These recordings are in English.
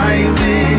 right with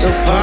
So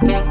Don't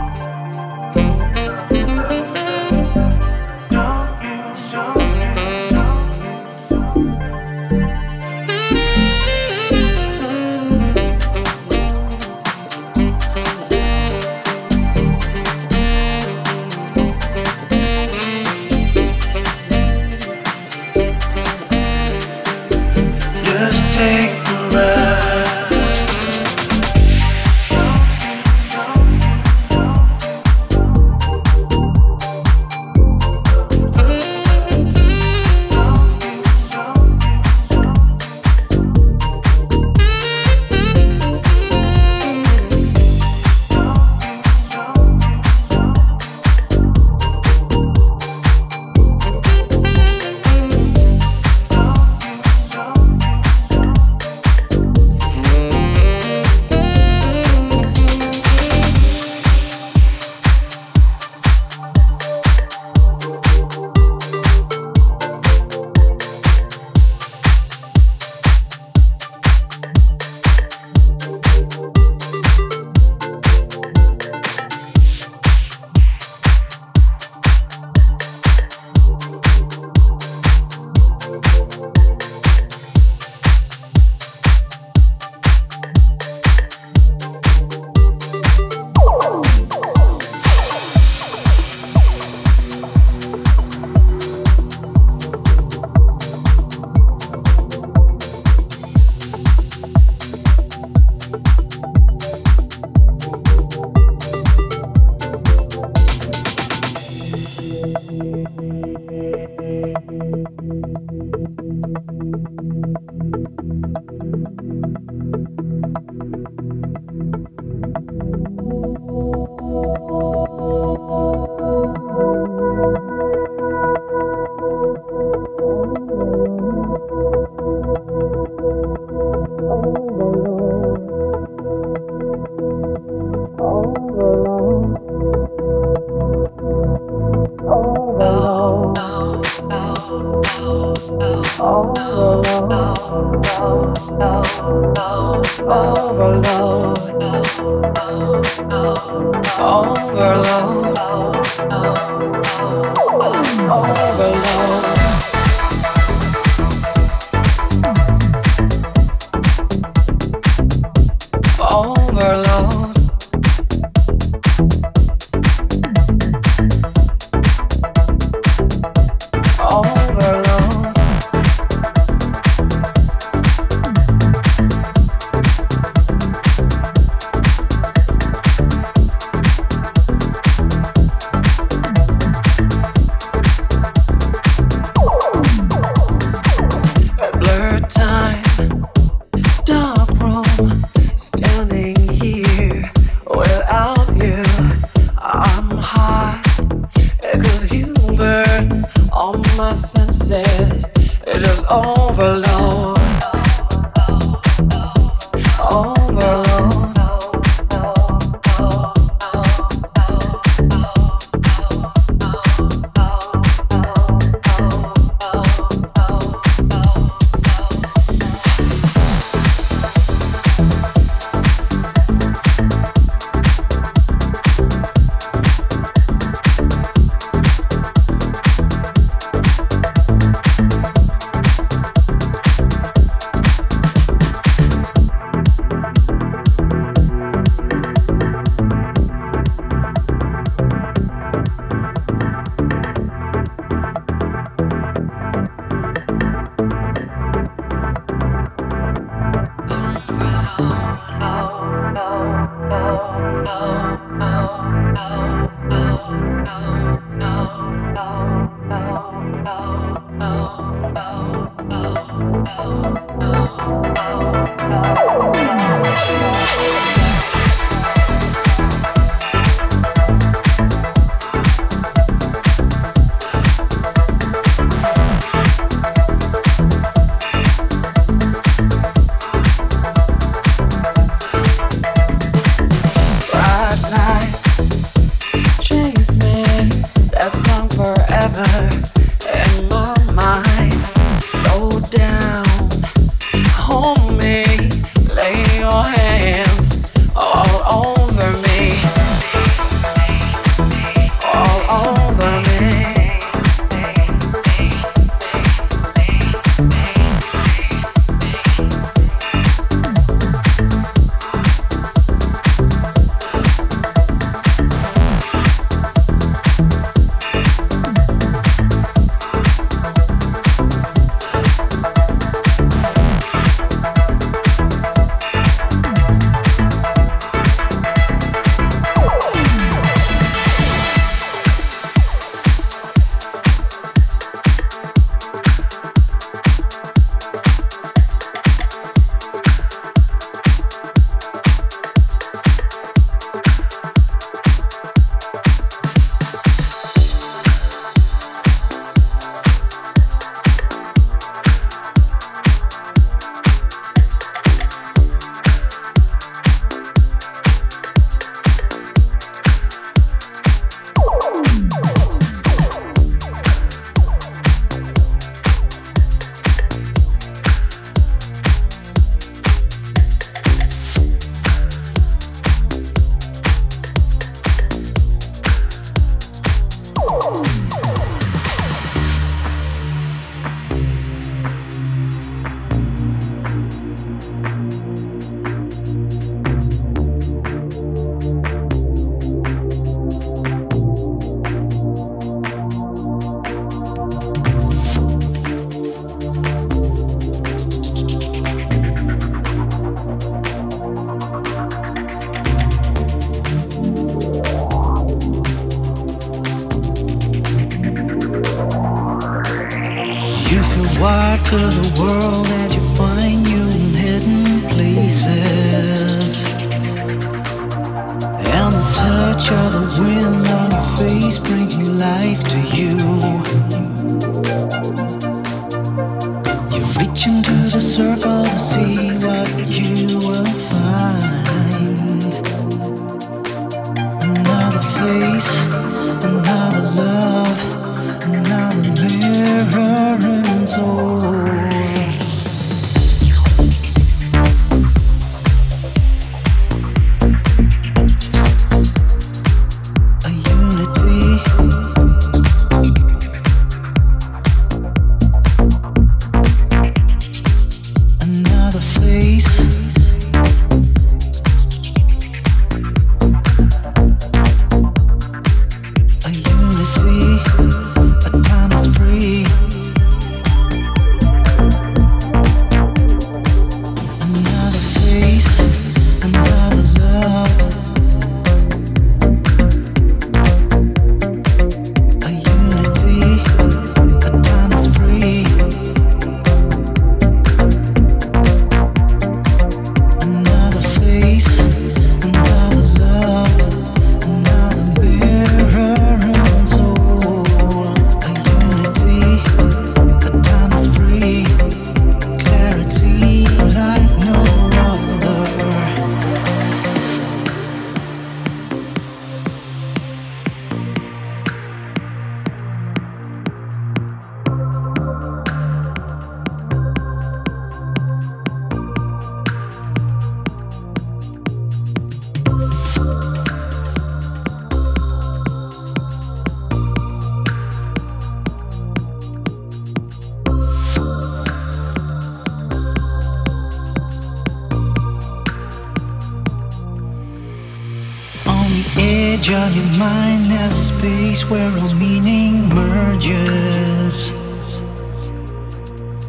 where all meaning merges.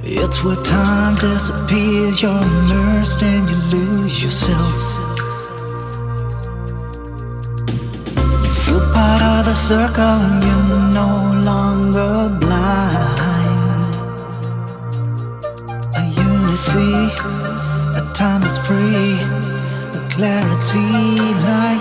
It's where time disappears, you're immersed and you lose yourself. You feel part of the circle and you're no longer blind. A unity, a time is free, a clarity like.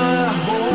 my home.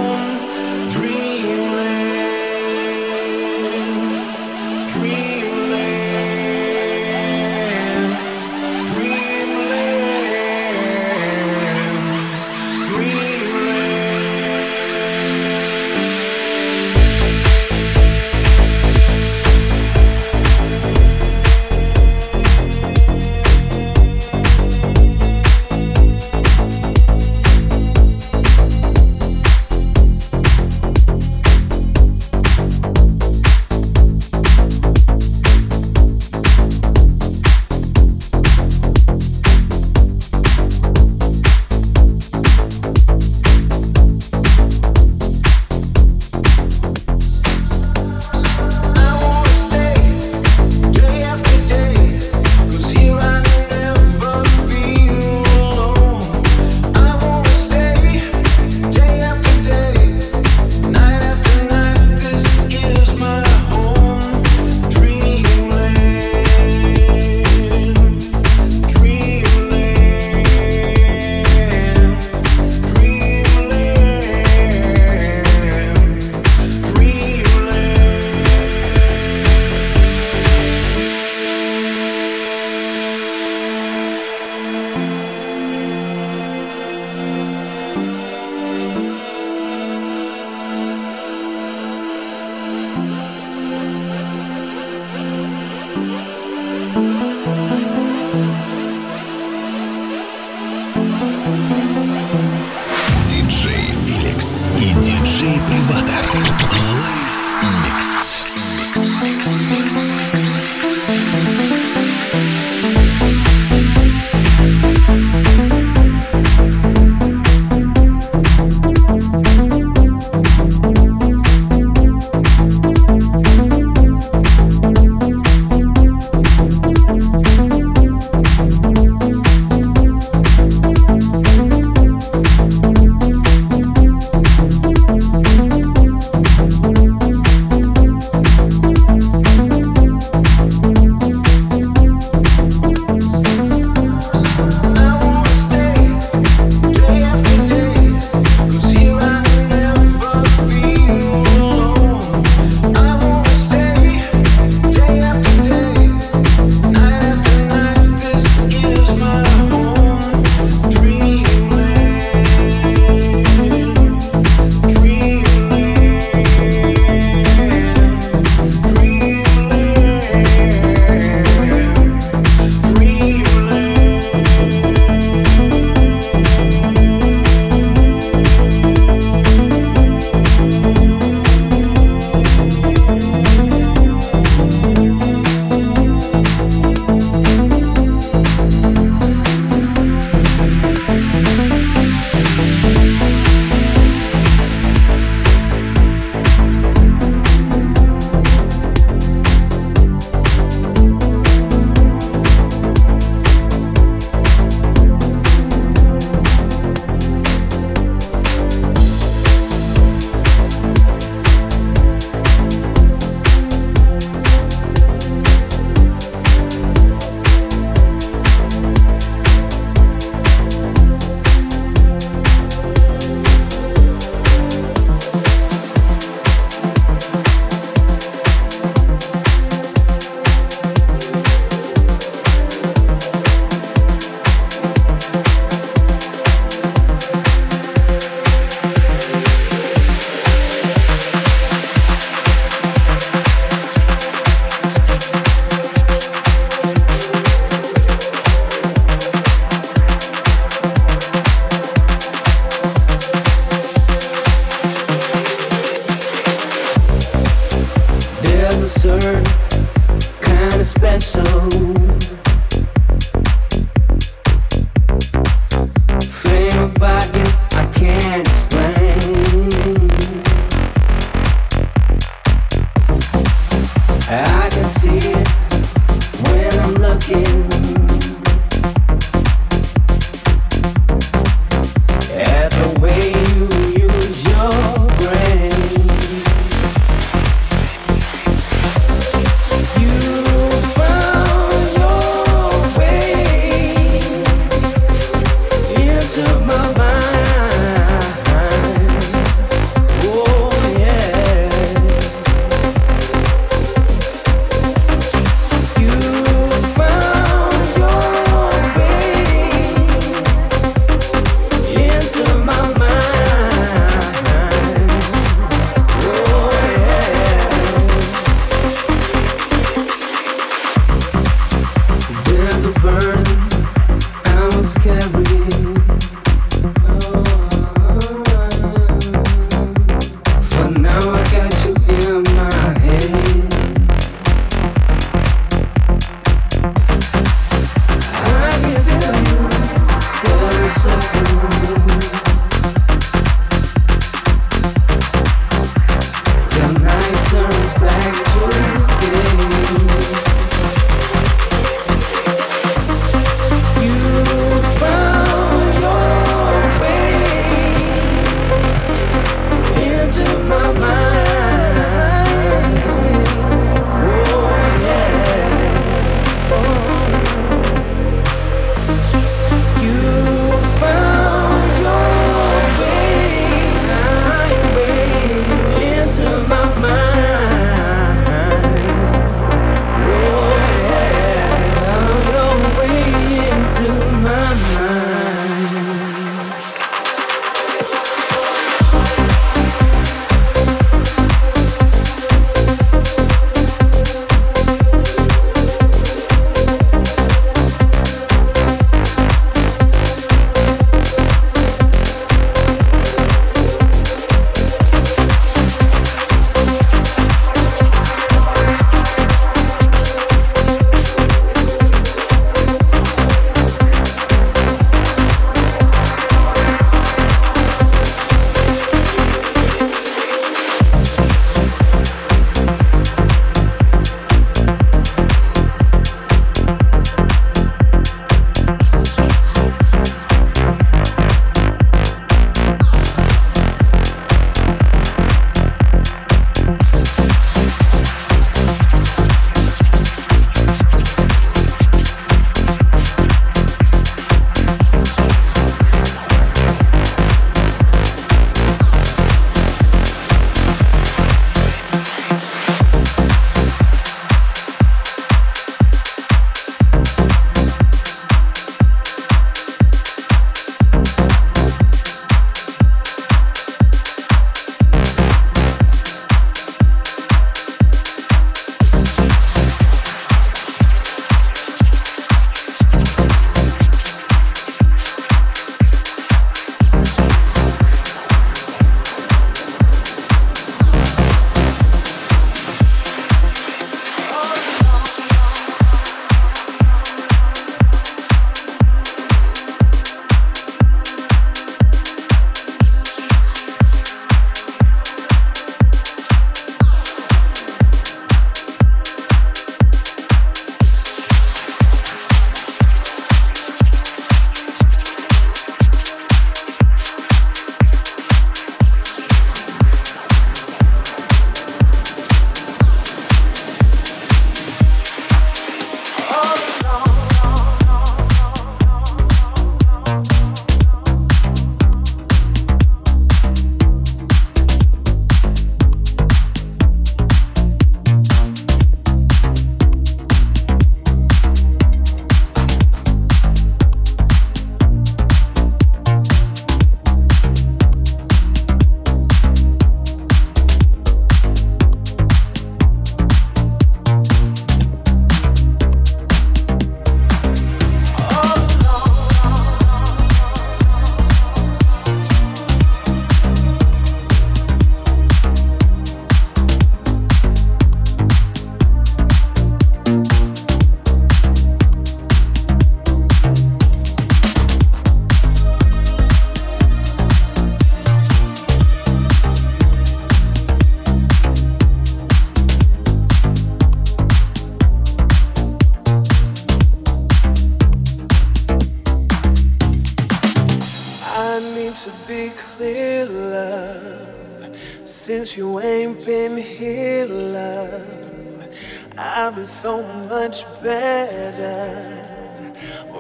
so much better.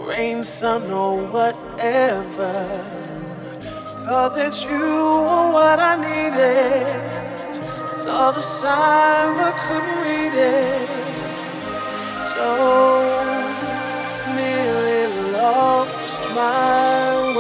Rain, sun, or whatever. Thought that you were what I needed. Saw the sign but couldn't read it. So nearly lost my.